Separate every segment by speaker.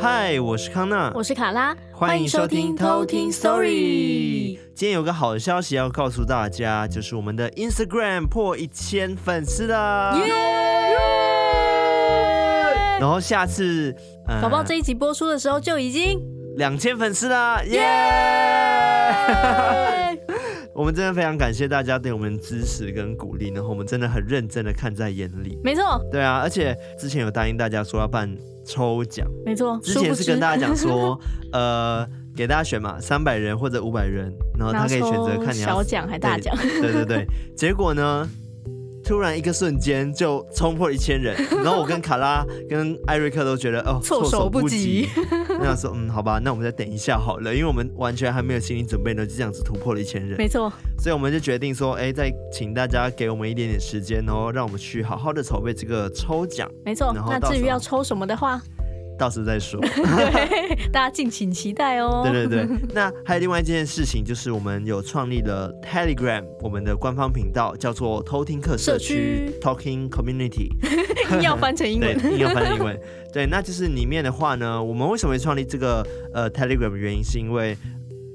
Speaker 1: 嗨，我是康娜，
Speaker 2: 我是卡拉，
Speaker 1: 欢迎收听偷听 Story。今天有个好消息要告诉大家，就是我们的 Instagram 破一千粉丝啦，耶！然后下次，
Speaker 2: 宝宝这一集播出的时候就已经
Speaker 1: 两千粉丝啦，耶！我们真的非常感谢大家对我们支持跟鼓励，然后我们真的很认真的看在眼里。
Speaker 2: 没错，
Speaker 1: 对啊，而且之前有答应大家说要办抽奖，
Speaker 2: 没错，
Speaker 1: 之前是跟大家讲说，呃，给大家选嘛，三百人或者五百人，然后他可以选择看你要
Speaker 2: 小奖还大奖，
Speaker 1: 对对对，结果呢？突然一个瞬间就冲破一千人，然后我跟卡拉跟艾瑞克都觉得哦措手不及。那想说嗯好吧，那我们再等一下好了，因为我们完全还没有心理准备呢，就这样子突破了一千人。
Speaker 2: 没错，
Speaker 1: 所以我们就决定说，哎，再请大家给我们一点点时间哦，让我们去好好的筹备这个抽奖。
Speaker 2: 没错，那至于要抽什么的话。
Speaker 1: 到时再说，
Speaker 2: 对，大家敬请期待哦。
Speaker 1: 对对对，那还有另外一件事情，就是我们有创立了 Telegram，我们的官方频道叫做偷听客社区 Talking Community，
Speaker 2: 硬要翻成英文，
Speaker 1: 对，硬要翻成英文。对，那就是里面的话呢，我们为什么会创立这个呃 Telegram 的原因，是因为。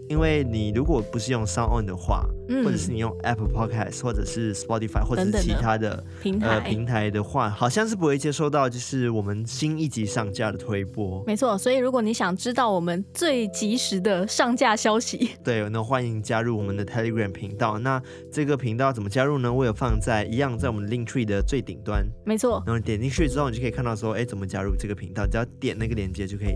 Speaker 1: 因为你如果不是用 SoundOn 的话，嗯，或者是你用 Apple Podcast 或者是 Spotify 或者是其他的
Speaker 2: 平台，
Speaker 1: 呃、平台的话，好像是不会接收到就是我们新一集上架的推播。
Speaker 2: 没错，所以如果你想知道我们最及时的上架消息，
Speaker 1: 对，那欢迎加入我们的 Telegram 频道。那这个频道怎么加入呢？我有放在一样在我们 Linktree 的最顶端。
Speaker 2: 没错，
Speaker 1: 然后你点进去之后，你就可以看到说，哎，怎么加入这个频道？只要点那个链接就可以。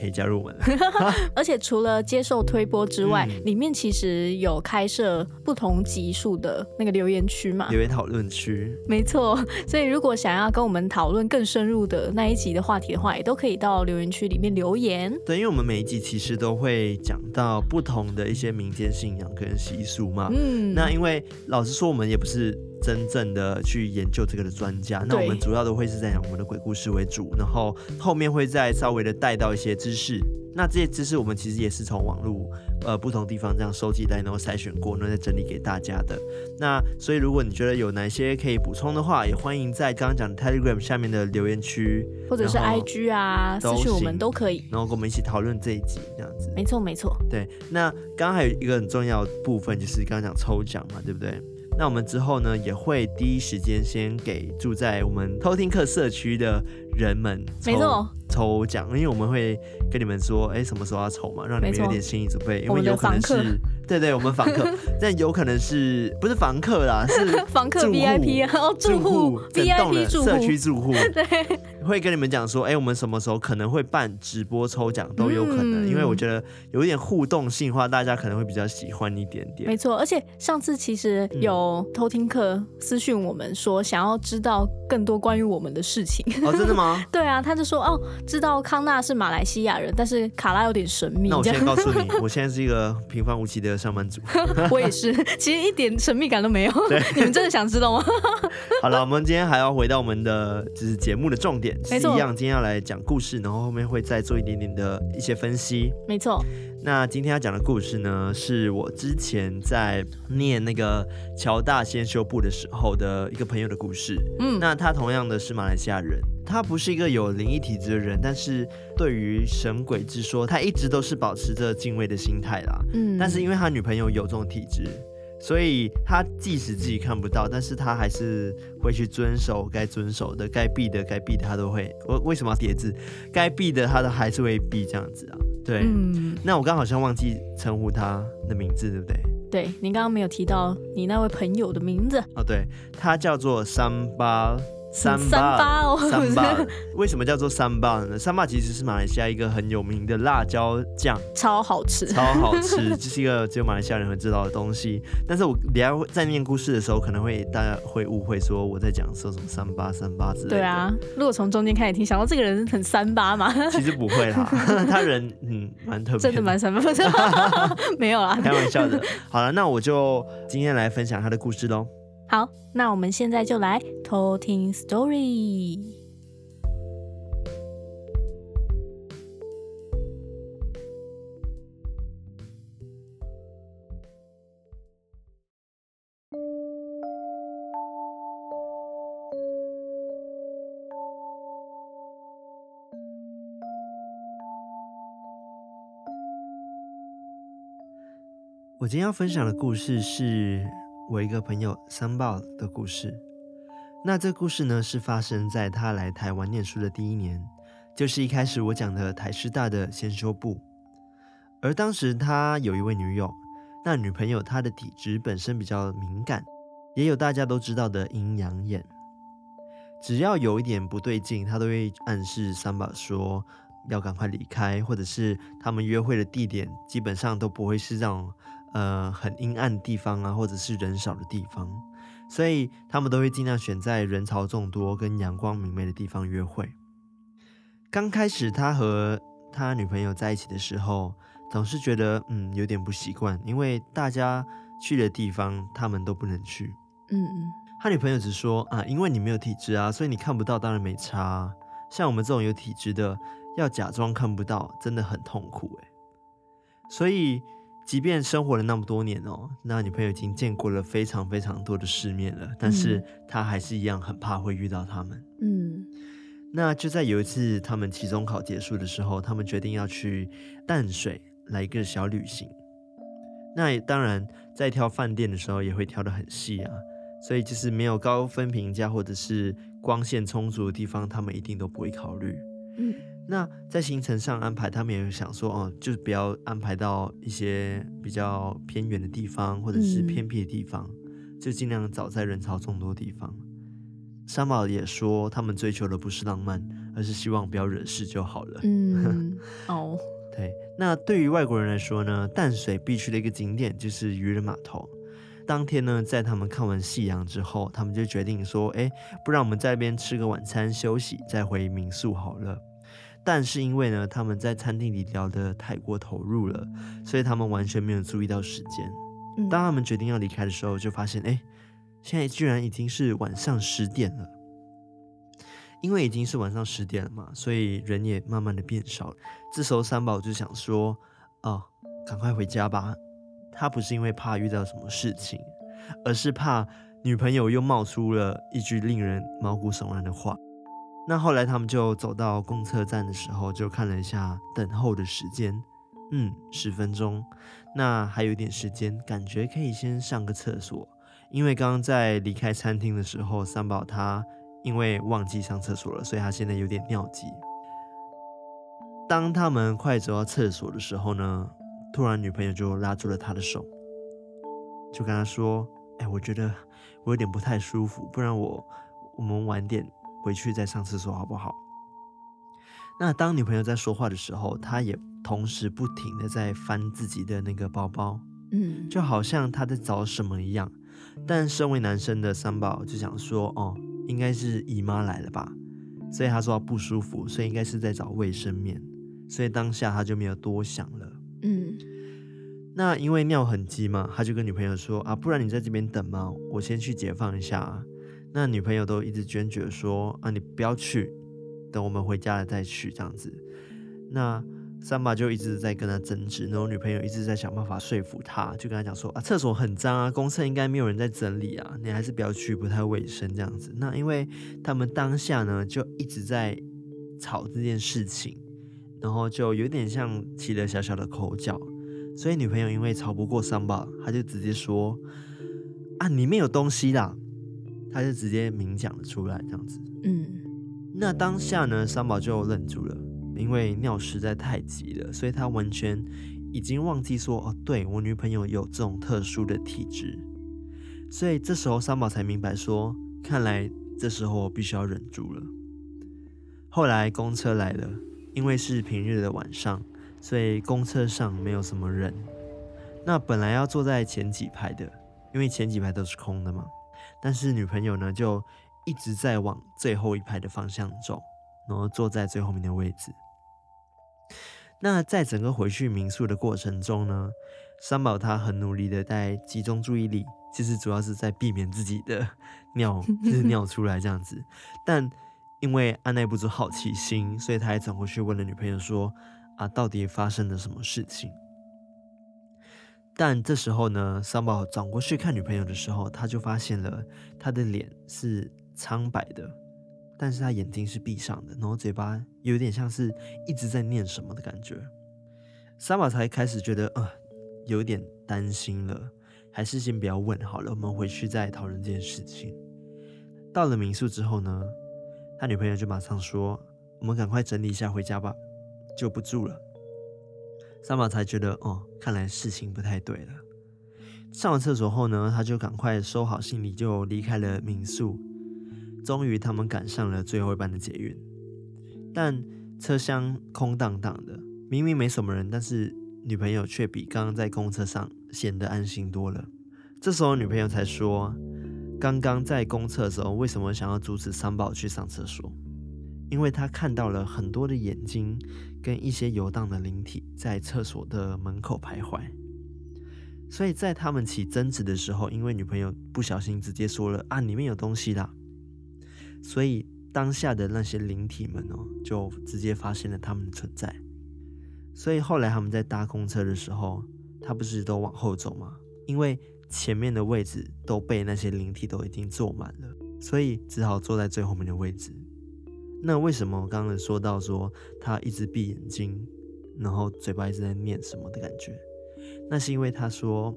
Speaker 1: 可以加入我们，
Speaker 2: 而且除了接受推播之外，嗯、里面其实有开设不同集数的那个留言区嘛，
Speaker 1: 留言讨论区。
Speaker 2: 没错，所以如果想要跟我们讨论更深入的那一集的话题的话，也都可以到留言区里面留言。
Speaker 1: 对，因为我们每一集其实都会讲到不同的一些民间信仰跟习俗嘛。嗯，那因为老实说，我们也不是。真正的去研究这个的专家，那我们主要都会是在讲我们的鬼故事为主，然后后面会再稍微的带到一些知识。那这些知识我们其实也是从网络呃不同地方这样收集来，然后筛选过，然后再整理给大家的。那所以如果你觉得有哪些可以补充的话，也欢迎在刚刚讲的 Telegram 下面的留言区，
Speaker 2: 或者是 IG 啊，私讯我们都可以，
Speaker 1: 然后跟我们一起讨论这一集这样子。
Speaker 2: 没错没错。
Speaker 1: 对，那刚刚还有一个很重要的部分，就是刚刚讲抽奖嘛，对不对？那我们之后呢，也会第一时间先给住在我们偷听客社区的人们抽，没错，抽奖，因为我们会跟你们说，哎，什么时候要抽嘛，让你们有点心理准备，因为有可能是。对对，我们房客，但有可能是不是房客啦？是
Speaker 2: 房客 VIP 啊，哦，住户 VIP 住户，
Speaker 1: 社区住户，
Speaker 2: 对，
Speaker 1: 会跟你们讲说，哎，我们什么时候可能会办直播抽奖都有可能，嗯、因为我觉得有一点互动性的话，大家可能会比较喜欢一点点。
Speaker 2: 没错，而且上次其实有偷听客私讯我们说，想要知道更多关于我们的事情。
Speaker 1: 哦，真的吗？
Speaker 2: 对啊，他就说哦，知道康纳是马来西亚人，但是卡拉有点神秘。
Speaker 1: 那我先告诉你，我现在是一个平凡无奇的。上班族，
Speaker 2: 我也是，其实一点神秘感都没有。对，你们真的想知道吗？
Speaker 1: 好了，我们今天还要回到我们的就是节目的重点，是一样，今天要来讲故事，然后后面会再做一点点的一些分析。
Speaker 2: 没错。
Speaker 1: 那今天要讲的故事呢，是我之前在念那个乔大先修部的时候的一个朋友的故事。嗯，那他同样的是马来西亚人。他不是一个有灵异体质的人，但是对于神鬼之说，他一直都是保持着敬畏的心态啦。嗯，但是因为他女朋友有这种体质，所以他即使自己看不到，但是他还是会去遵守该遵守的，该避的该避的他都会。我为什么要叠字？该避的他都还是会避这样子啊？对，嗯。那我刚好像忘记称呼他的名字，对不对？
Speaker 2: 对，您刚刚没有提到你那位朋友的名字。
Speaker 1: 哦，对，他叫做三八。三八，
Speaker 2: 三八哦，
Speaker 1: 三八，为什么叫做三八呢？三八其实是马来西亚一个很有名的辣椒酱，
Speaker 2: 超好吃，
Speaker 1: 超好吃，这是一个只有马来西亚人会知道的东西。但是我等下在念故事的时候，可能会大家会误会说我在讲说什么三八三八之类的。
Speaker 2: 对啊，如果从中间开始听，想到这个人很三八嘛？
Speaker 1: 其实不会啦，他人嗯蛮特别，
Speaker 2: 真的蛮三八，没有啦，
Speaker 1: 开玩笑的。好了，那我就今天来分享他的故事喽。
Speaker 2: 好，那我们现在就来偷听 story。
Speaker 1: 我今天要分享的故事是。我一个朋友三宝的故事。那这故事呢，是发生在他来台湾念书的第一年，就是一开始我讲的台师大的先修部。而当时他有一位女友，那女朋友她的体质本身比较敏感，也有大家都知道的阴阳眼。只要有一点不对劲，他都会暗示三宝说要赶快离开，或者是他们约会的地点基本上都不会是这种呃很阴暗的地方啊，或者是人少的地方。所以他们都会尽量选在人潮众多、跟阳光明媚的地方约会。刚开始他和他女朋友在一起的时候，总是觉得嗯有点不习惯，因为大家去的地方他们都不能去。嗯嗯，他女朋友只说啊，因为你没有体质啊，所以你看不到，当然没差啊。像我们这种有体质的，要假装看不到，真的很痛苦欸。所以。即便生活了那么多年哦，那女朋友已经见过了非常非常多的世面了，但是她还是一样很怕会遇到他们。嗯，那就在有一次他们期中考结束的时候，他们决定要去淡水来一个小旅行。那当然在挑饭店的时候也会挑得很细啊，所以就是没有高分评价或者是光线充足的地方，他们一定都不会考虑。嗯。那在行程上安排，他们也有想说，哦，就是不要安排到一些比较偏远的地方，或者是偏僻的地方，嗯、就尽量找在人潮众多的地方。三宝也说，他们追求的不是浪漫，而是希望不要惹事就好了。嗯，哦，对。那对于外国人来说呢，淡水必去的一个景点就是渔人码头。当天呢，在他们看完夕阳之后，他们就决定说，哎，不然我们在那边吃个晚餐休息，再回民宿好了。但是因为呢，他们在餐厅里聊得太过投入了，所以他们完全没有注意到时间。当他们决定要离开的时候，就发现，哎，现在居然已经是晚上十点了。因为已经是晚上十点了嘛，所以人也慢慢的变少了。这时候三宝就想说，哦，赶快回家吧。他不是因为怕遇到什么事情，而是怕女朋友又冒出了一句令人毛骨悚然的话。那后来他们就走到公车站的时候，就看了一下等候的时间，嗯，十分钟。那还有一点时间，感觉可以先上个厕所。因为刚刚在离开餐厅的时候，三宝他因为忘记上厕所了，所以他现在有点尿急。当他们快走到厕所的时候呢，突然女朋友就拉住了他的手，就跟他说：“哎，我觉得我有点不太舒服，不然我我们晚点。”回去再上厕所好不好？那当女朋友在说话的时候，他也同时不停的在翻自己的那个包包，嗯，就好像他在找什么一样。但身为男生的三宝就想说，哦，应该是姨妈来了吧，所以他说他不舒服，所以应该是在找卫生棉，所以当下他就没有多想了，嗯。那因为尿很急嘛，他就跟女朋友说啊，不然你在这边等嘛，我先去解放一下。那女朋友都一直坚决说啊，你不要去，等我们回家了再去这样子。那三宝就一直在跟他争执，然后女朋友一直在想办法说服他，就跟他讲说啊，厕所很脏啊，公厕应该没有人在整理啊，你还是不要去，不太卫生这样子。那因为他们当下呢就一直在吵这件事情，然后就有点像起了小小的口角，所以女朋友因为吵不过三宝，他就直接说啊，里面有东西啦。他就直接明讲了出来，这样子。嗯，那当下呢，三宝就愣住了，因为尿实在太急了，所以他完全已经忘记说，哦，对，我女朋友有这种特殊的体质。所以这时候三宝才明白说，看来这时候我必须要忍住了。后来公车来了，因为是平日的晚上，所以公车上没有什么人。那本来要坐在前几排的，因为前几排都是空的嘛。但是女朋友呢，就一直在往最后一排的方向走，然后坐在最后面的位置。那在整个回去民宿的过程中呢，三宝他很努力的在集中注意力，其实主要是在避免自己的 尿就是尿出来这样子。但因为按捺不住好奇心，所以他还转过去问了女朋友说：“啊，到底发生了什么事情？”但这时候呢，三宝转过去看女朋友的时候，他就发现了她的脸是苍白的，但是她眼睛是闭上的，然后嘴巴有点像是一直在念什么的感觉。三宝才开始觉得，呃，有点担心了，还是先不要问好了，我们回去再讨论这件事情。到了民宿之后呢，他女朋友就马上说：“我们赶快整理一下回家吧，就不住了。”三宝才觉得哦，看来事情不太对了。上完厕所后呢，他就赶快收好行李，就离开了民宿。终于，他们赶上了最后一班的捷运，但车厢空荡荡的，明明没什么人，但是女朋友却比刚刚在公车上显得安心多了。这时候，女朋友才说：“刚刚在公厕的时候，为什么想要阻止三宝去上厕所？因为他看到了很多的眼睛跟一些游荡的灵体在厕所的门口徘徊。所以在他们起争执的时候，因为女朋友不小心直接说了啊，里面有东西啦。”所以当下的那些灵体们哦，就直接发现了他们的存在。所以后来他们在搭公车的时候，他不是都往后走吗？因为前面的位置都被那些灵体都已经坐满了，所以只好坐在最后面的位置。那为什么我刚刚说到说他一直闭眼睛，然后嘴巴一直在念什么的感觉？那是因为他说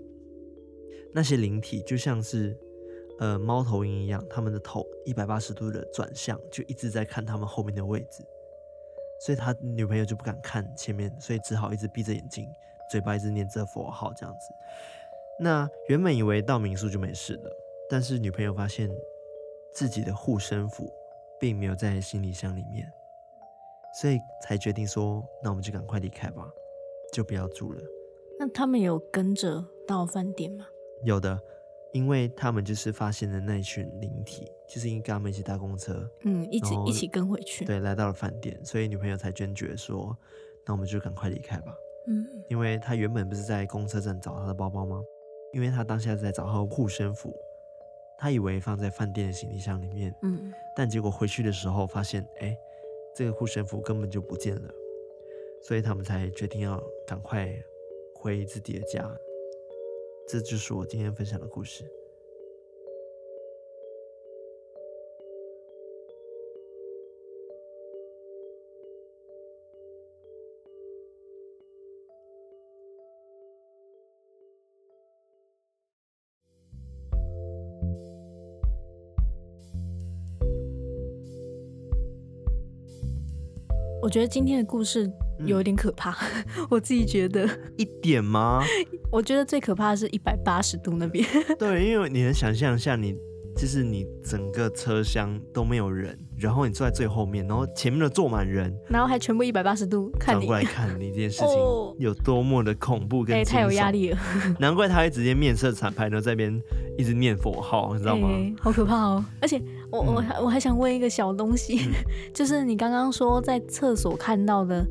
Speaker 1: 那些灵体就像是。呃，猫头鹰一样，他们的头一百八十度的转向，就一直在看他们后面的位置，所以他女朋友就不敢看前面，所以只好一直闭着眼睛，嘴巴一直念着佛号这样子。那原本以为到民宿就没事了，但是女朋友发现自己的护身符并没有在行李箱里面，所以才决定说，那我们就赶快离开吧，就不要住了。
Speaker 2: 那他们有跟着到饭店吗？
Speaker 1: 有的。因为他们就是发现了那群灵体，就是因为跟他们一起搭公车，
Speaker 2: 嗯，一起一起跟回去，
Speaker 1: 对，来到了饭店，所以女朋友才坚决说，那我们就赶快离开吧，
Speaker 2: 嗯，
Speaker 1: 因为他原本不是在公车站找他的包包吗？因为他当下在找他的护身符，他以为放在饭店的行李箱里面，
Speaker 2: 嗯，
Speaker 1: 但结果回去的时候发现，哎，这个护身符根本就不见了，所以他们才决定要赶快回自己的家。这就是我今天分享的故事。
Speaker 2: 觉得今天的故事有一点可怕，嗯、我自己觉得。
Speaker 1: 一点吗？
Speaker 2: 我觉得最可怕的是一百八十度那边。
Speaker 1: 对，因为你能想象一下，你就是你整个车厢都没有人，然后你坐在最后面，然后前面的坐满人，
Speaker 2: 然后还全部一百八十度看你，
Speaker 1: 转过来看你这件事情有多么的恐怖跟、
Speaker 2: 欸、太有压力了。
Speaker 1: 难怪他会直接面色惨白，然后在那边一直念佛号，你知道吗？
Speaker 2: 欸、好可怕哦！而且我我还、嗯、我还想问一个小东西，嗯、就是你刚刚说在厕所看到的。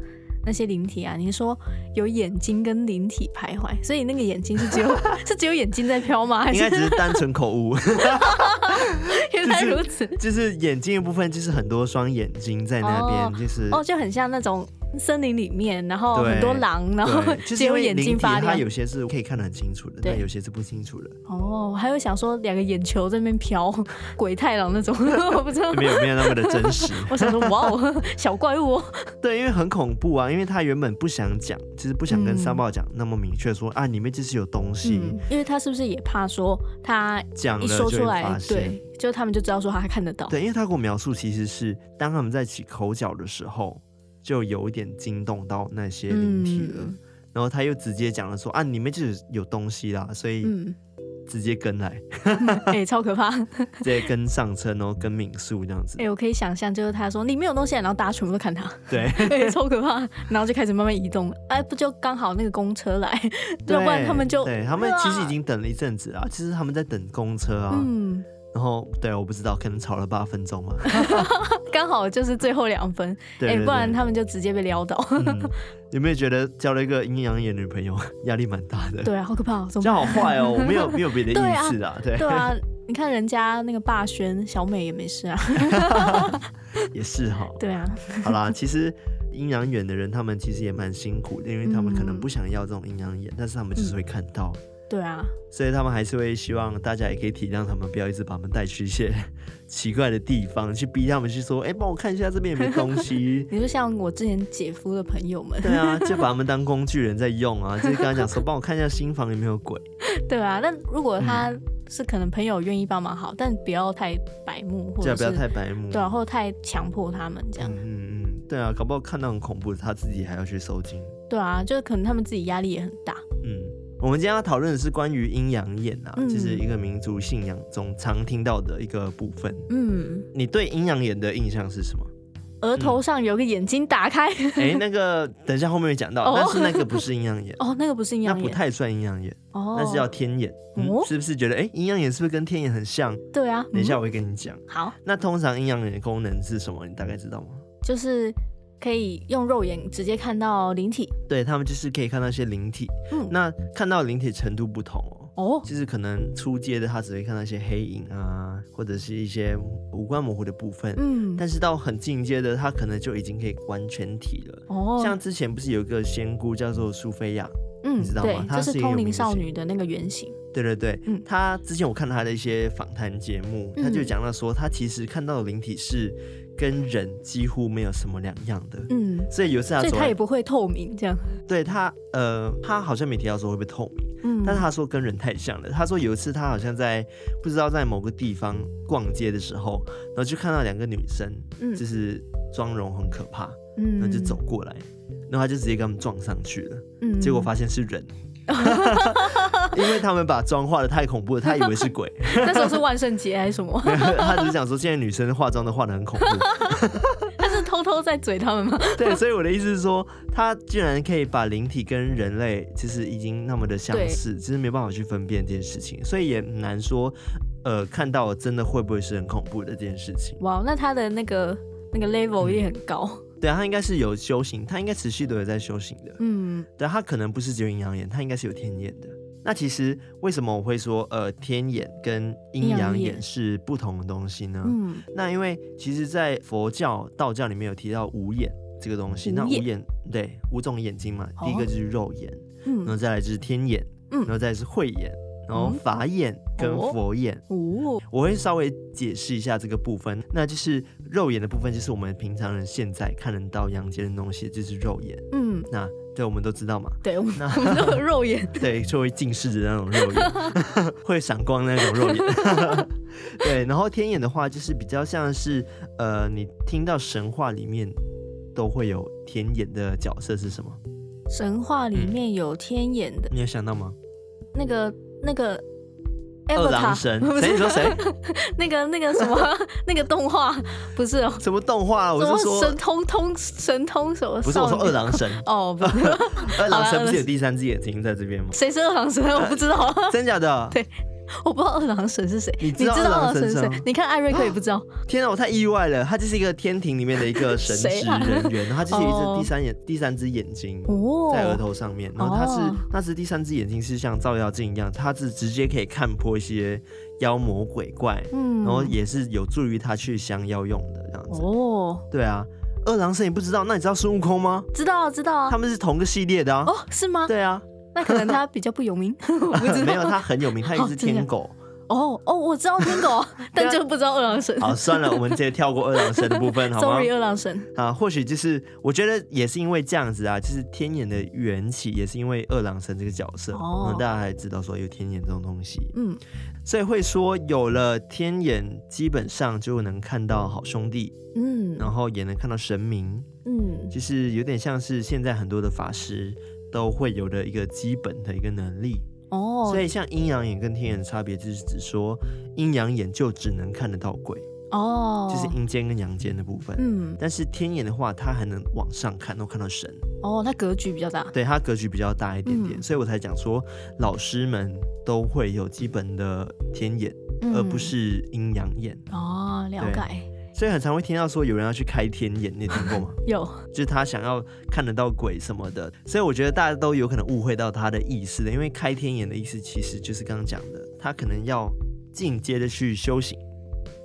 Speaker 2: 那些灵体啊，你说有眼睛跟灵体徘徊，所以那个眼睛是只有 是只有眼睛在飘吗？还是
Speaker 1: 应该只是单纯口误。
Speaker 2: 原来如此，
Speaker 1: 就是，就是眼睛的部分，就是很多双眼睛在那边，就是
Speaker 2: 哦，就很像那种。森林里面，然后很多狼，然后只有 眼睛发亮。
Speaker 1: 它有些是可以看得很清楚的，但有些是不清楚的。
Speaker 2: 哦，我还有想说两个眼球在那边飘，鬼太郎那种，我不知道。
Speaker 1: 没有没有那么的真实。
Speaker 2: 我想说，哇哦，小怪物哦。
Speaker 1: 对，因为很恐怖啊，因为他原本不想讲，其实不想跟三宝讲那么明确说啊，里面就是有东西。
Speaker 2: 因为他是不是也怕说他讲一说出来，对，就他们就知道说他还看得到。
Speaker 1: 对，因为他给我描述其实是当他们在起口角的时候。就有一点惊动到那些灵体了，嗯、然后他又直接讲了说啊，里面就是有东西啦，所以直接跟来，哎、
Speaker 2: 超可怕，
Speaker 1: 直接跟上车，然后跟民宿这样子。
Speaker 2: 哎、欸，我可以想象，就是他说里面有东西，然后大家全部都看他，
Speaker 1: 对，
Speaker 2: 欸、超可怕，然后就开始慢慢移动，哎，不就刚好那个公车来，要不然他们就，
Speaker 1: 对他们其实已经等了一阵子啊，其实他们在等公车啊。嗯然后，对，我不知道，可能吵了八分钟嘛，
Speaker 2: 刚好就是最后两分，哎，不然他们就直接被撩倒。
Speaker 1: 嗯、有没有觉得交了一个阴阳眼女朋友，压力蛮大的？
Speaker 2: 对啊，好可怕，这
Speaker 1: 样好坏哦，我没有 没有别的意思啊，对，
Speaker 2: 对啊，你看人家那个霸轩小美也没事啊，
Speaker 1: 也是哈，
Speaker 2: 对啊，
Speaker 1: 好啦，其实阴阳眼的人他们其实也蛮辛苦的，因为他们可能不想要这种阴阳眼，嗯、但是他们就是会看到。
Speaker 2: 对啊，
Speaker 1: 所以他们还是会希望大家也可以体谅他们，不要一直把他们带去一些 奇怪的地方，去逼他们去说，哎、欸，帮我看一下这边有没有东西。
Speaker 2: 你说像我之前姐夫的朋友们，
Speaker 1: 对啊，就把他们当工具人在用啊，就是跟他讲说，帮我看一下新房有没有鬼。
Speaker 2: 对啊，那如果他是可能朋友愿意帮忙好，但不要太白目，或者
Speaker 1: 不要太白目，
Speaker 2: 对啊，或者太强迫他们这样。
Speaker 1: 嗯嗯嗯，对啊，搞不好看到很恐怖，他自己还要去收金。
Speaker 2: 对啊，就是可能他们自己压力也很大。
Speaker 1: 嗯，我们今天要讨论的是关于阴阳眼啊，就、嗯、是一个民族信仰中常听到的一个部分。嗯，你对阴阳眼的印象是什么？
Speaker 2: 额头上有个眼睛打开。
Speaker 1: 哎、嗯欸，那个等一下后面会讲到，但是那个不是阴阳眼。
Speaker 2: 哦，那个不是阴阳眼，
Speaker 1: 那不太算阴阳眼。哦，那是叫天眼。嗯，是不是觉得哎，阴阳眼是不是跟天眼很像？
Speaker 2: 对啊，
Speaker 1: 等一下我会跟你讲。
Speaker 2: 好，
Speaker 1: 那通常阴阳眼的功能是什么？你大概知道吗？
Speaker 2: 就是。可以用肉眼直接看到灵体，
Speaker 1: 对，他们就是可以看到一些灵体。嗯，那看到灵体程度不同哦。哦，就是可能初阶的他只会看到一些黑影啊，或者是一些五官模糊的部分。嗯，但是到很进阶的，他可能就已经可以完全体了。哦，像之前不是有一个仙姑叫做苏菲亚，嗯，你知道吗？她
Speaker 2: 是通灵少女的那个原型。
Speaker 1: 对对对，嗯，他之前我看他的一些访谈节目，他就讲到说，他其实看到的灵体是。跟人几乎没有什么两样的，嗯，所以有次他说，
Speaker 2: 所以他也不会透明这样。
Speaker 1: 对他，呃，他好像没提到说会不会透明，嗯，但是他说跟人太像了。他说有一次他好像在不知道在某个地方逛街的时候，然后就看到两个女生，嗯，就是妆容很可怕，嗯，然后就走过来，然后他就直接跟他们撞上去了，嗯，结果发现是人。因为他们把妆化的太恐怖了，他以为是鬼。
Speaker 2: 那时候是万圣节还是什么？
Speaker 1: 他只是想说，现在女生化妆都化的很恐怖。
Speaker 2: 他是偷偷在嘴他们吗？
Speaker 1: 对，所以我的意思是说，他竟然可以把灵体跟人类其实已经那么的相似，其实没办法去分辨这件事情，所以也难说，呃，看到真的会不会是很恐怖的这件事情。
Speaker 2: 哇，那他的那个那个 level 也很高。嗯
Speaker 1: 对啊，他应该是有修行，他应该持续都有在修行的。嗯，对，他可能不是只有阴阳眼，他应该是有天眼的。那其实为什么我会说，呃，天眼跟阴阳眼是不同的东西呢？嗯，那因为其实，在佛教、道教里面有提到五眼这个东西。那五眼，对，五种眼睛嘛，第一个就是肉眼，嗯，然后再来就是天眼，嗯，然后再来是慧眼。然后法眼跟佛眼，哦，我会稍微解释一下这个部分。那就是肉眼的部分，就是我们平常人现在看得到阳间的东西，就是肉眼。嗯，那对，我们都知道嘛。
Speaker 2: 对，我们都有肉眼。
Speaker 1: 对，就会近视的那种肉眼，会闪光的那种肉眼。对，然后天眼的话，就是比较像是呃，你听到神话里面都会有天眼的角色是什么？
Speaker 2: 神话里面有天眼的，
Speaker 1: 你有想到吗？
Speaker 2: 那个。那个
Speaker 1: 二郎神，谁？你说谁？
Speaker 2: 那个那个什么？那个动画不是哦？
Speaker 1: 什么动画？我是说
Speaker 2: 神通通神通什么？
Speaker 1: 不是我说二郎神
Speaker 2: 哦，不是
Speaker 1: 二郎神不是有第三只眼睛在这边吗？
Speaker 2: 谁是二郎神？我不知道，
Speaker 1: 真假的？
Speaker 2: 对。我不知道二郎神是谁，
Speaker 1: 你知道二郎神是谁？
Speaker 2: 你看艾瑞克也不知道。
Speaker 1: 天啊，我太意外了！他就是一个天庭里面的一个神 职人员，然后他就是有一只第三眼、第三只眼睛在额头上面，然后他是那只第三只眼睛是像照妖镜一样，他是直接可以看破一些妖魔鬼怪，嗯，然后也是有助于他去降妖用的这样子。哦，对啊，二郎神你不知道？那你知道孙悟空吗？
Speaker 2: 知道，知道啊。
Speaker 1: 他们是同个系列的啊。
Speaker 2: 哦，是吗？
Speaker 1: 对啊。
Speaker 2: 那可能他比较不有名，我不知道。
Speaker 1: 没有，他很有名，他一只天狗。
Speaker 2: 哦哦，我知道天狗，但就不知道二郎神。
Speaker 1: 好，算了，我们直接跳过二郎神的部分，好吗？
Speaker 2: Sorry，二郎神。
Speaker 1: 啊，或许就是我觉得也是因为这样子啊，就是天眼的缘起也是因为二郎神这个角色，哦，大家还知道说有天眼这种东西，嗯，所以会说有了天眼，基本上就能看到好兄弟，嗯，然后也能看到神明，嗯，就是有点像是现在很多的法师都会有的一个基本的一个能力。哦，所以像阴阳眼跟天眼的差别，就是指说阴阳眼就只能看得到鬼哦，就是阴间跟阳间的部分。嗯，但是天眼的话，它还能往上看，能看到神。
Speaker 2: 哦，它格局比较大。
Speaker 1: 对，它格局比较大一点点，嗯、所以我才讲说老师们都会有基本的天眼，嗯、而不是阴阳眼。
Speaker 2: 哦，了解。
Speaker 1: 所以很常会听到说有人要去开天眼，你听过吗？
Speaker 2: 有，
Speaker 1: 就是他想要看得到鬼什么的。所以我觉得大家都有可能误会到他的意思的，因为开天眼的意思其实就是刚刚讲的，他可能要进阶的去修行，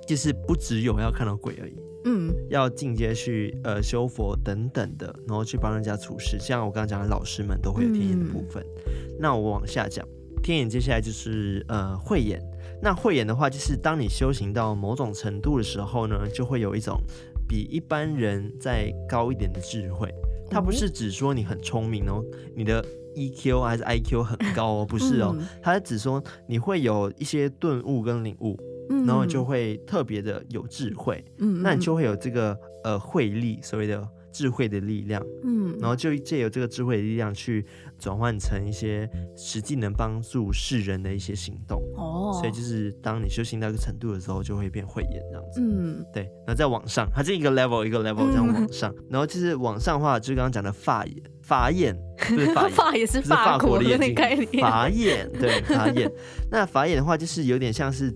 Speaker 1: 就是不只有要看到鬼而已，嗯，要进阶去呃修佛等等的，然后去帮人家处事。像我刚刚讲的老师们都会有天眼的部分。嗯、那我往下讲。天眼接下来就是呃慧眼。那慧眼的话，就是当你修行到某种程度的时候呢，就会有一种比一般人再高一点的智慧。它不是只说你很聪明哦，你的 EQ 还是 IQ 很高哦，不是哦，它是指说你会有一些顿悟跟领悟，然后就会特别的有智慧。嗯，那你就会有这个呃慧力，所谓的。智慧的力量，嗯，然后就借由这个智慧的力量去转换成一些实际能帮助世人的一些行动，哦，所以就是当你修行到一个程度的时候，就会变慧眼这样子，嗯，对，然后再往上，它是一个 level 一个 level 这样往上，嗯、然后就是往上的话，就是刚刚讲的法眼，法眼，不是法眼，
Speaker 2: 法也是法国的眼睛，
Speaker 1: 法眼，对，法眼，那法眼的话就是有点像是，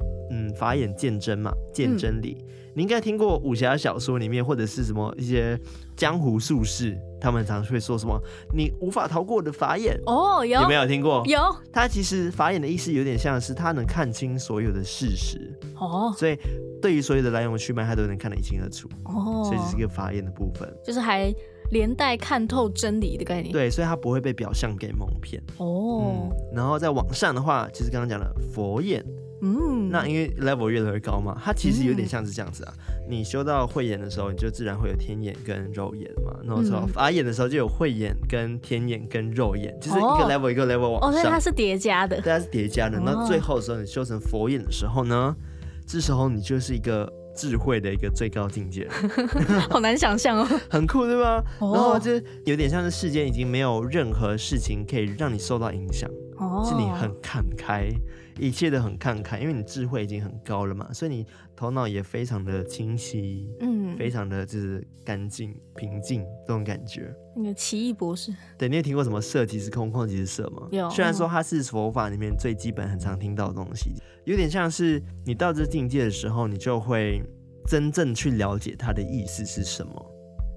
Speaker 1: 嗯，法眼见真嘛，见真理。嗯你应该听过武侠小说里面，或者是什么一些江湖术士，他们常会说什么“你无法逃过我的法眼”。哦，有有没有听过？
Speaker 2: 有。
Speaker 1: 他其实法眼的意思有点像是他能看清所有的事实。哦。所以对于所有的来龙去脉，他都能看得一清二楚。哦。所以这是一个法眼的部分，
Speaker 2: 就是还连带看透真理的概念。
Speaker 1: 对，所以他不会被表象给蒙骗。哦、嗯。然后再往上的话，就是刚刚讲的佛眼。嗯，那因为 level 越来越高嘛，它其实有点像是这样子啊。嗯、你修到慧眼的时候，你就自然会有天眼跟肉眼嘛。然后说法眼的时候，就有慧眼跟天眼跟肉眼，就是一个 level 一个 level 往上。哦，所以
Speaker 2: 它是叠加的。
Speaker 1: 对，它是叠加的。那最后的时候，你修成佛眼的时候呢，这时候你就是一个智慧的一个最高境界。
Speaker 2: 好难想象哦。
Speaker 1: 很酷对吧？哦、然后就有点像是世间已经没有任何事情可以让你受到影响，哦、是你很看开。一切都很看开，因为你智慧已经很高了嘛，所以你头脑也非常的清晰，嗯，非常的就是干净平静这种感觉。
Speaker 2: 那个奇异博士，
Speaker 1: 对，你有听过什么色即是空，空即是色吗？
Speaker 2: 有。
Speaker 1: 虽然说它是佛法里面最基本、很常听到的东西，有点像是你到这境界的时候，你就会真正去了解它的意思是什么，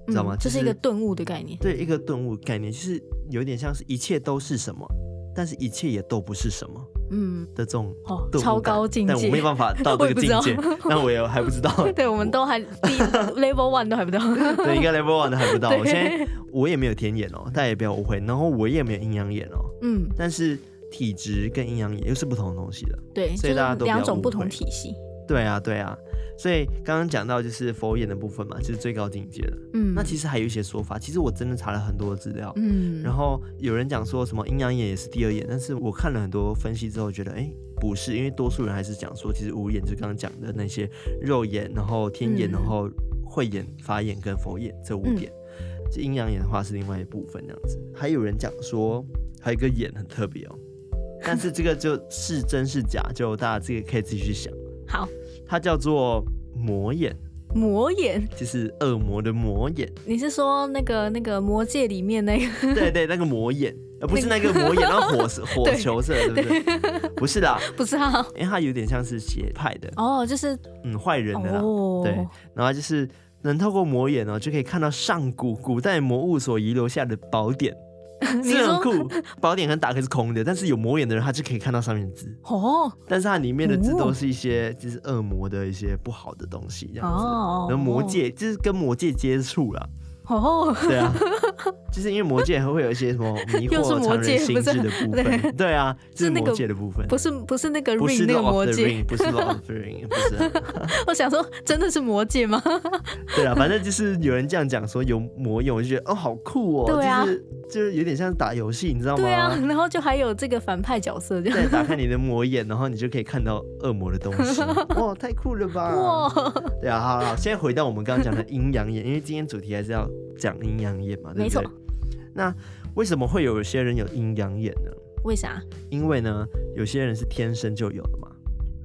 Speaker 1: 嗯、知道吗？
Speaker 2: 这是一个顿悟的概念。
Speaker 1: 对，一个顿悟概念，就是有点像是一切都是什么。但是一切也都不是什么，嗯的这种哦
Speaker 2: 超高境界，
Speaker 1: 但我没办法到这个 境界，那我，我也还不知道。
Speaker 2: 对，我们都还 level one 都还不到，
Speaker 1: 对，应该 level one 都还不到。我现在我也没有天眼哦，大家也不要误会。然后我也没有阴阳眼哦，嗯，但是体质跟阴阳眼又是不同的东西的，
Speaker 2: 对，
Speaker 1: 所以大家都
Speaker 2: 两种不同体系。
Speaker 1: 对啊，对啊。所以刚刚讲到就是佛眼的部分嘛，就是最高境界了。嗯，那其实还有一些说法，其实我真的查了很多资料。嗯，然后有人讲说什么阴阳眼也是第二眼，但是我看了很多分析之后，觉得哎不是，因为多数人还是讲说，其实五眼就是刚刚讲的那些肉眼，然后天眼，然后慧眼、法眼跟佛眼这五点。这阴阳眼的话是另外一部分这样子。还有人讲说还有一个眼很特别哦，但是这个就是真是假，就大家这个可以自己去想。
Speaker 2: 好。
Speaker 1: 它叫做魔眼，
Speaker 2: 魔眼？
Speaker 1: 就是恶魔的魔眼。
Speaker 2: 你是说那个那个魔界里面那个？
Speaker 1: 对对，那个魔眼，而 不是那个魔眼，然后火火球色，对不对？不是的，
Speaker 2: 不是啊，
Speaker 1: 因为它有点像是邪派的。
Speaker 2: 哦，就是
Speaker 1: 嗯坏人的啦，对，然后就是能透过魔眼呢，就可以看到上古古代魔物所遗留下的宝典。是很酷，宝典可能打开是空的，但是有魔眼的人，他就可以看到上面的字。哦。但是它里面的字都是一些就是恶魔的一些不好的东西，这样子。然后魔界就是跟魔界接触了。哦，对啊，就是因为魔界还会有一些什么迷惑常人心智的部分，对。啊，是魔界的部分，
Speaker 2: 不是不是那个 ring 那个魔界，
Speaker 1: 不是 Lord of the Ring，不是。
Speaker 2: 我想说，真的是魔界吗？
Speaker 1: 对啊，反正就是有人这样讲说有魔眼，我就觉得哦，好酷哦，
Speaker 2: 对啊，
Speaker 1: 就是就是有点像打游戏，你知道吗？
Speaker 2: 对啊，然后就还有这个反派角色，这样
Speaker 1: 对，打开你的魔眼，然后你就可以看到恶魔的东西，哇，太酷了吧！哇，对啊，好好，现在回到我们刚刚讲的阴阳眼，因为今天主题还是要。讲阴阳眼嘛，对不对？没错。那为什么会有些人有阴阳眼呢？
Speaker 2: 为啥？
Speaker 1: 因为呢，有些人是天生就有的嘛。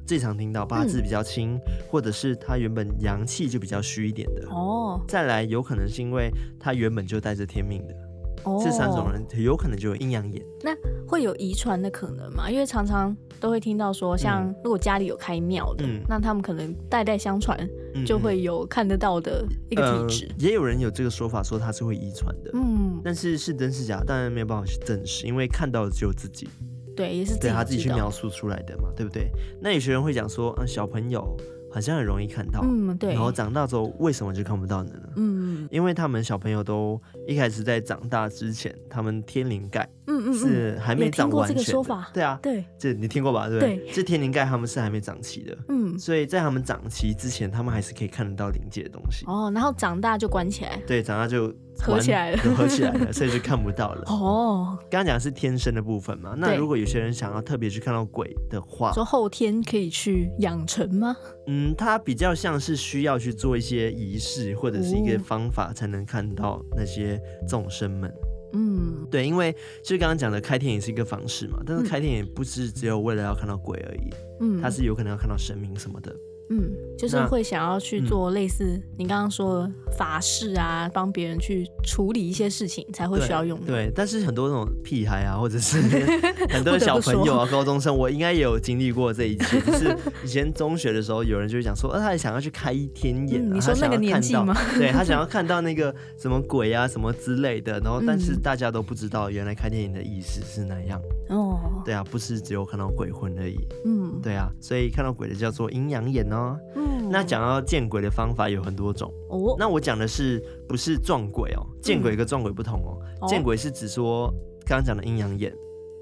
Speaker 1: 最常听到八字比较轻，嗯、或者是他原本阳气就比较虚一点的。哦。再来，有可能是因为他原本就带着天命的。哦。这三种人有可能就有阴阳眼。
Speaker 2: 那会有遗传的可能吗？因为常常都会听到说，像如果家里有开庙的，嗯、那他们可能代代相传。就会有看得到的一个体质，
Speaker 1: 呃，也有人有这个说法，说他是会遗传的，嗯，但是是真是假，当然没有办法去证实，因为看到的只有自己，
Speaker 2: 对，也是
Speaker 1: 对他自己去描述出来的嘛，对不对？那有些人会讲说，嗯，小朋友好像很容易看到，
Speaker 2: 嗯，对。
Speaker 1: 然后长大之后为什么就看不到呢？嗯，因为他们小朋友都一开始在长大之前，他们天灵盖，嗯嗯，是还没长完全。
Speaker 2: 这个说法，
Speaker 1: 对啊，
Speaker 2: 对，
Speaker 1: 这你听过吧？对不对？这天灵盖他们是还没长齐的，嗯，所以在他们长齐之前，他们还是可以看得到灵界的东西。
Speaker 2: 哦，然后长大就关起来。
Speaker 1: 对，长大就。
Speaker 2: 合起来了，
Speaker 1: 合起来了，所以就看不到了。哦，刚刚讲的是天生的部分嘛？那如果有些人想要特别去看到鬼的话，
Speaker 2: 说后天可以去养成吗？
Speaker 1: 嗯，他比较像是需要去做一些仪式或者是一个方法才能看到那些众生们。嗯，对，因为就是刚刚讲的开天也是一个方式嘛，但是开天也不是只有为了要看到鬼而已，嗯，他是有可能要看到神明什么的。
Speaker 2: 嗯，就是会想要去做类似你刚刚说的法事啊，帮别人去处理一些事情才会需要用的。
Speaker 1: 对，但是很多那种屁孩啊，或者是 很多小朋友啊、高中生，我应该也有经历过这一切。就是以前中学的时候，有人就会讲说，呃，他也想要去开天眼，
Speaker 2: 你说那个年纪吗？
Speaker 1: 对，他想要看到那个什么鬼啊、什么之类的，然后但是大家都不知道，原来开天眼的意思是那样。哦，对啊，不是只有看到鬼魂而已。嗯，对啊，所以看到鬼的叫做阴阳眼哦。嗯，那讲到见鬼的方法有很多种。哦，那我讲的是不是撞鬼哦？见鬼跟撞鬼不同哦。嗯、见鬼是指说刚刚讲的阴阳眼，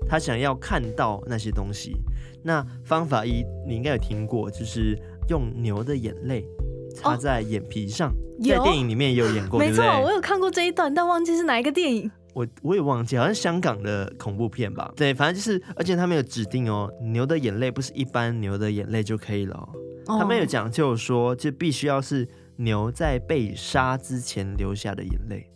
Speaker 1: 他想要看到那些东西。那方法一，你应该有听过，就是用牛的眼泪擦在眼皮上，哦、在电影里面也有演
Speaker 2: 过，没
Speaker 1: 错，对对？
Speaker 2: 我有看过这一段，但忘记是哪一个电影。
Speaker 1: 我我也忘记，好像香港的恐怖片吧？对，反正就是，而且他们有指定哦，牛的眼泪不是一般牛的眼泪就可以了，哦，他们有讲究说，就必须要是牛在被杀之前流下的眼泪，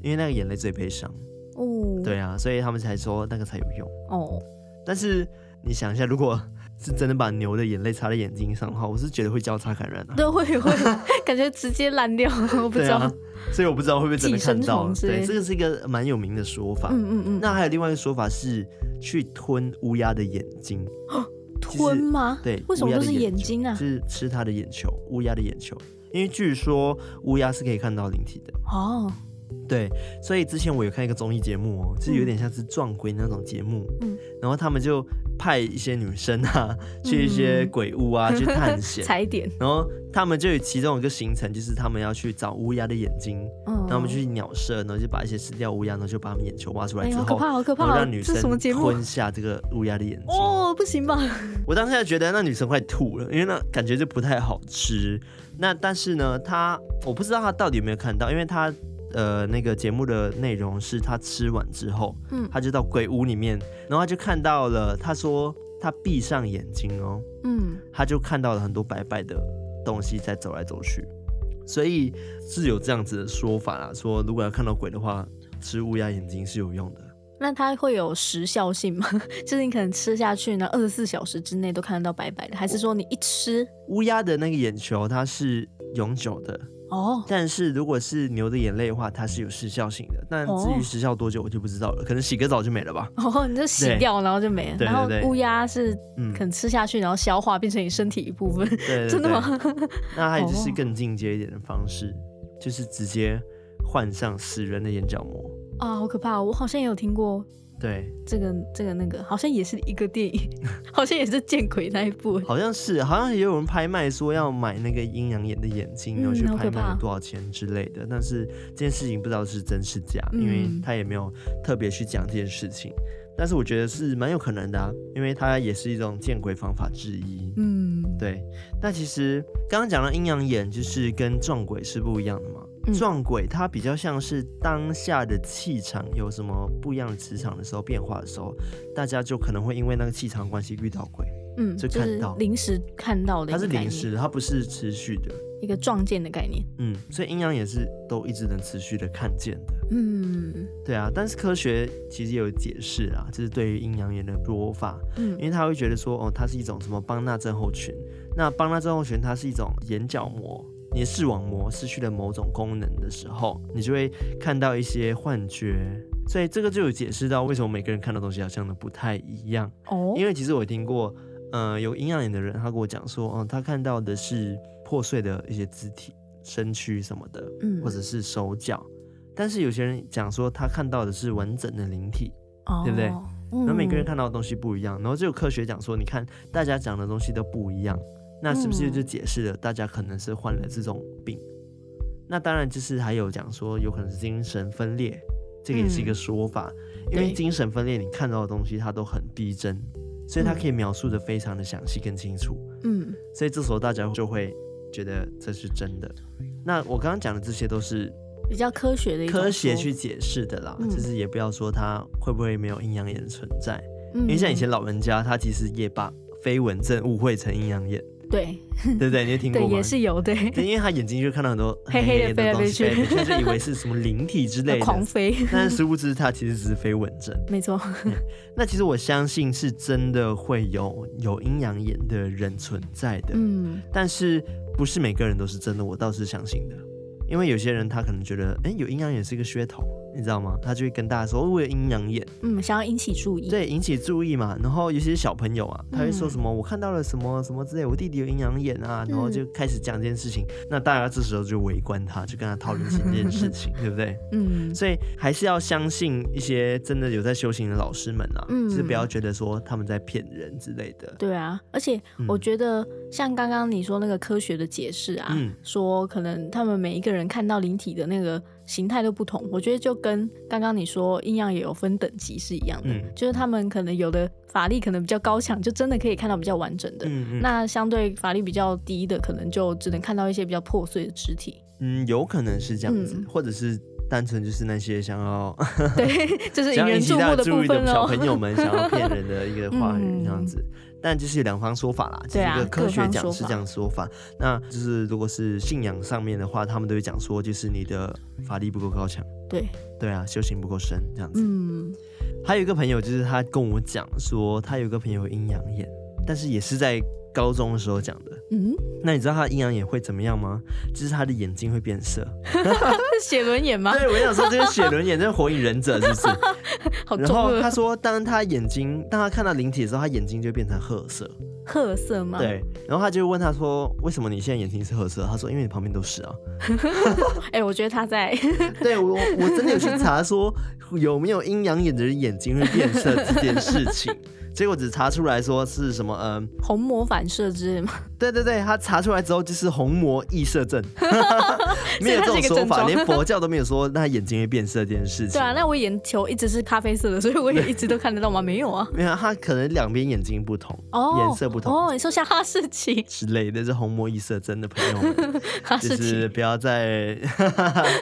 Speaker 1: 因为那个眼泪最悲伤。哦，对啊，所以他们才说那个才有用。哦，但是你想一下，如果是真的把牛的眼泪擦在眼睛上的话，我是觉得会交叉感染的。
Speaker 2: 对，会会，感觉直接烂掉，我不知道。
Speaker 1: 所以我不知道会不会真的看到。对，这个是一个蛮有名的说法。嗯嗯嗯。那还有另外一个说法是去吞乌鸦的眼睛。
Speaker 2: 吞吗？
Speaker 1: 对。
Speaker 2: 为什么都是眼睛啊？
Speaker 1: 是吃它的眼球，乌鸦的眼球。因为据说乌鸦是可以看到灵体的。哦。对，所以之前我有看一个综艺节目哦，就是有点像是撞鬼那种节目。嗯。然后他们就。派一些女生啊，去一些鬼屋啊，嗯、去 探险
Speaker 2: 踩点，
Speaker 1: 然后他们就有其中一个行程，就是他们要去找乌鸦的眼睛，嗯，然后他们去鸟舍，然后就把一些死掉乌鸦，然后就把他们眼球挖出来之后，
Speaker 2: 哎、好可怕，好可怕，
Speaker 1: 让女生吞下这个乌鸦的眼睛。
Speaker 2: 哦，不行吧？
Speaker 1: 我当时觉得那女生快吐了，因为那感觉就不太好吃。那但是呢，她我不知道她到底有没有看到，因为她。呃，那个节目的内容是他吃完之后，嗯，他就到鬼屋里面，然后他就看到了，他说他闭上眼睛哦，嗯，他就看到了很多白白的东西在走来走去，所以是有这样子的说法啦，说如果要看到鬼的话，吃乌鸦眼睛是有用的。
Speaker 2: 那它会有时效性吗？就是你可能吃下去呢，二十四小时之内都看得到白白的，还是说你一吃
Speaker 1: 乌鸦的那个眼球它是永久的？哦，但是如果是牛的眼泪的话，它是有时效性的。但至于时效多久，我就不知道了。可能洗个澡就没了吧。
Speaker 2: 哦，你就洗掉，然后就没了。然后乌鸦是可能吃下去，然后消化变成你身体一部分。对，真的吗？
Speaker 1: 那还有就是更进阶一点的方式，就是直接换上死人的眼角膜。
Speaker 2: 啊，好可怕！我好像也有听过。
Speaker 1: 对，
Speaker 2: 这个这个那个好像也是一个电影，好像也是见鬼那一部。
Speaker 1: 好像是，好像也有人拍卖说要买那个阴阳眼的眼睛，然后去拍卖多少钱之类的。但是这件事情不知道是真是假，因为他也没有特别去讲这件事情。但是我觉得是蛮有可能的啊，因为它也是一种见鬼方法之一。嗯，对。那其实刚刚讲的阴阳眼就是跟撞鬼是不一样的嘛。撞鬼它比较像是当下的气场有什么不一样的磁场的时候变化的时候，大家就可能会因为那个气场关系遇到鬼，嗯，就看到。
Speaker 2: 临时看到的，
Speaker 1: 它是临时的，它不是持续的。
Speaker 2: 一个撞见的概念，
Speaker 1: 嗯，所以阴阳也是都一直能持续的看见的，嗯，对啊，但是科学其实也有解释啊，就是对于阴阳眼的说法，嗯，因为他会觉得说，哦，它是一种什么邦纳症候群，那邦纳症候群它是一种眼角膜。你的视网膜失去了某种功能的时候，你就会看到一些幻觉，所以这个就有解释到为什么每个人看到东西好像都不太一样哦。因为其实我听过，呃，有阴阳眼的人，他跟我讲说，嗯，他看到的是破碎的一些肢体、身躯什么的，嗯，或者是手脚，但是有些人讲说他看到的是完整的灵体，哦，对不对？然后每个人看到的东西不一样，然后就有科学讲说，你看大家讲的东西都不一样。那是不是就解释了大家可能是患了这种病？嗯、那当然就是还有讲说有可能是精神分裂，这个也是一个说法。嗯、因为精神分裂，你看到的东西它都很逼真，所以它可以描述的非常的详细跟清楚。嗯，所以这时候大家就会觉得这是真的。那我刚刚讲的这些都是。
Speaker 2: 比较科学的一
Speaker 1: 科学去解释的啦，嗯、就是也不要说它会不会没有阴阳眼存在，嗯、因为像以前老人家他其实也把飞蚊症误会成阴阳眼，
Speaker 2: 对
Speaker 1: 对不对？你有听过吗？
Speaker 2: 对，也是有对，
Speaker 1: 对，因为他眼睛就看到很多 黑黑的飞来飞去，就以为是什么灵体之类的
Speaker 2: 狂飞，
Speaker 1: 但是殊不知他其实只是飞蚊症，
Speaker 2: 没错、
Speaker 1: 嗯。那其实我相信是真的会有有阴阳眼的人存在的，嗯，但是不是每个人都是真的，我倒是相信的。因为有些人他可能觉得，哎，有阴阳眼是一个噱头，你知道吗？他就会跟大家说，我有阴阳眼，
Speaker 2: 嗯，想要引起注意，
Speaker 1: 对，引起注意嘛。然后有些小朋友啊，他会说什么，嗯、我看到了什么什么之类，我弟弟有阴阳眼啊，然后就开始讲这件事情。嗯、那大家这时候就围观他，就跟他讨论起这件事情，对不对？嗯。所以还是要相信一些真的有在修行的老师们啊，嗯，就是不要觉得说他们在骗人之类的。
Speaker 2: 对啊，而且我觉得像刚刚你说那个科学的解释啊，嗯、说可能他们每一个人。人看到灵体的那个形态都不同，我觉得就跟刚刚你说阴阳也有分等级是一样的，嗯、就是他们可能有的法力可能比较高强，就真的可以看到比较完整的，那相对法力比较低的，可能就只能看到一些比较破碎的肢体。
Speaker 1: 嗯，有可能是这样子，嗯、或者是单纯就是那些想要
Speaker 2: 对，就是引人注目的部分
Speaker 1: 的小朋友们想要骗人的一个话语这样子。嗯但就是有两方说法啦，这是一个科学讲是这样说法，那就是如果是信仰上面的话，他们都会讲说，就是你的法力不够高强，
Speaker 2: 对。
Speaker 1: 对啊，修行不够深这样子。嗯，还有一个朋友，就是他跟我讲说，他有一个朋友阴阳眼，但是也是在高中的时候讲的。嗯，那你知道他的阴阳眼会怎么样吗？就是他的眼睛会变色，
Speaker 2: 写轮眼吗？
Speaker 1: 对，我想说这是写轮眼，这是火影忍者，是不是？好然后他说，当他眼睛，当他看到灵体的时候，他眼睛就变成褐色。
Speaker 2: 褐色吗？
Speaker 1: 对。然后他就问他说：“为什么你现在眼睛是褐色？”他说：“因为你旁边都是啊。”
Speaker 2: 哎，我觉得他在。
Speaker 1: 对我，我真的有去查说有没有阴阳眼的人眼睛会变色这件事情。结果只查出来说是什么，嗯，
Speaker 2: 虹膜反射之类吗？
Speaker 1: 对对对，他查出来之后就是虹膜异色症，没有这种说法，连佛教都没有说他眼睛会变色这件事情。
Speaker 2: 对啊，那我眼球一直是咖啡色的，所以我也一直都看得到吗？没有啊，
Speaker 1: 没有，他可能两边眼睛不同，颜色不同。
Speaker 2: 哦，你说像哈士奇
Speaker 1: 之类的，是虹膜异色症的朋友们，就是不要再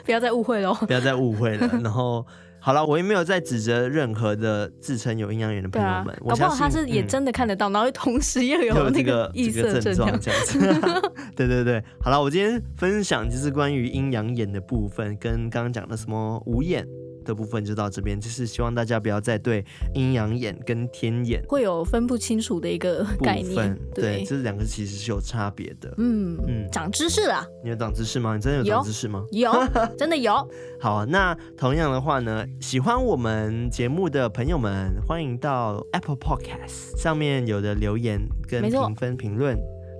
Speaker 2: 不要再误会了，
Speaker 1: 不要再误会了，然后。好了，我也没有在指责任何的自称有阴阳眼的朋友们。我
Speaker 2: 搞不好他是也真的看得到，嗯、然后同时又有那个 异色症状这样子。
Speaker 1: 对对对，好了，我今天分享就是关于阴阳眼的部分，跟刚刚讲的什么五眼。的部分就到这边，就是希望大家不要再对阴阳眼跟天眼
Speaker 2: 会有分不清楚的一个概念。
Speaker 1: 对，这两个其实是有差别的。
Speaker 2: 嗯嗯，长知识了。
Speaker 1: 你有长知识吗？你真的有长知识吗？
Speaker 2: 有，真的有。
Speaker 1: 好，那同样的话呢，喜欢我们节目的朋友们，欢迎到 Apple Podcast 上面有的留言跟评分评论。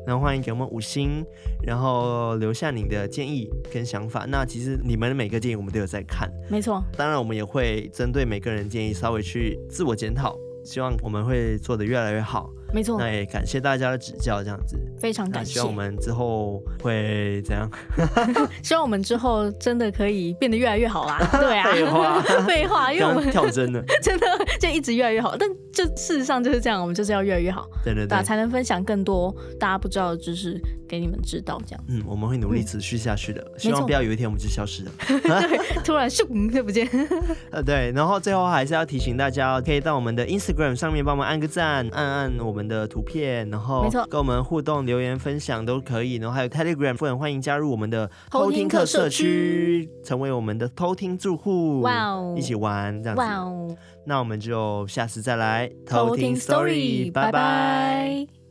Speaker 1: 然后欢迎给我们五星，然后留下你的建议跟想法。那其实你们的每个建议我们都有在看，
Speaker 2: 没错。
Speaker 1: 当然我们也会针对每个人建议稍微去自我检讨，希望我们会做得越来越好。
Speaker 2: 没错，
Speaker 1: 那也感谢大家的指教，这样子
Speaker 2: 非常感谢。
Speaker 1: 希望我们之后会怎样？
Speaker 2: 希望我们之后真的可以变得越来越好啦。对啊，
Speaker 1: 废话，
Speaker 2: 废话，因为我们
Speaker 1: 跳针了，
Speaker 2: 真的就一直越来越好。但就事实上就是这样，我们就是要越来越好，
Speaker 1: 对对对，
Speaker 2: 才能分享更多大家不知道的知识给你们知道。这样，
Speaker 1: 嗯，我们会努力持续下去的。希望不要有一天我们就消失了，
Speaker 2: 对，突然咻就不见。
Speaker 1: 呃，对，然后最后还是要提醒大家，可以到我们的 Instagram 上面帮我们按个赞，按按我们的图片。然后跟我们互动、留言、分享都可以。然后还有 Telegram，欢迎加入我们的偷听客社区，成为我们的偷听住户。哇哦，一起玩这样子。哇哦，那我们就下次再来偷听 Story，拜拜。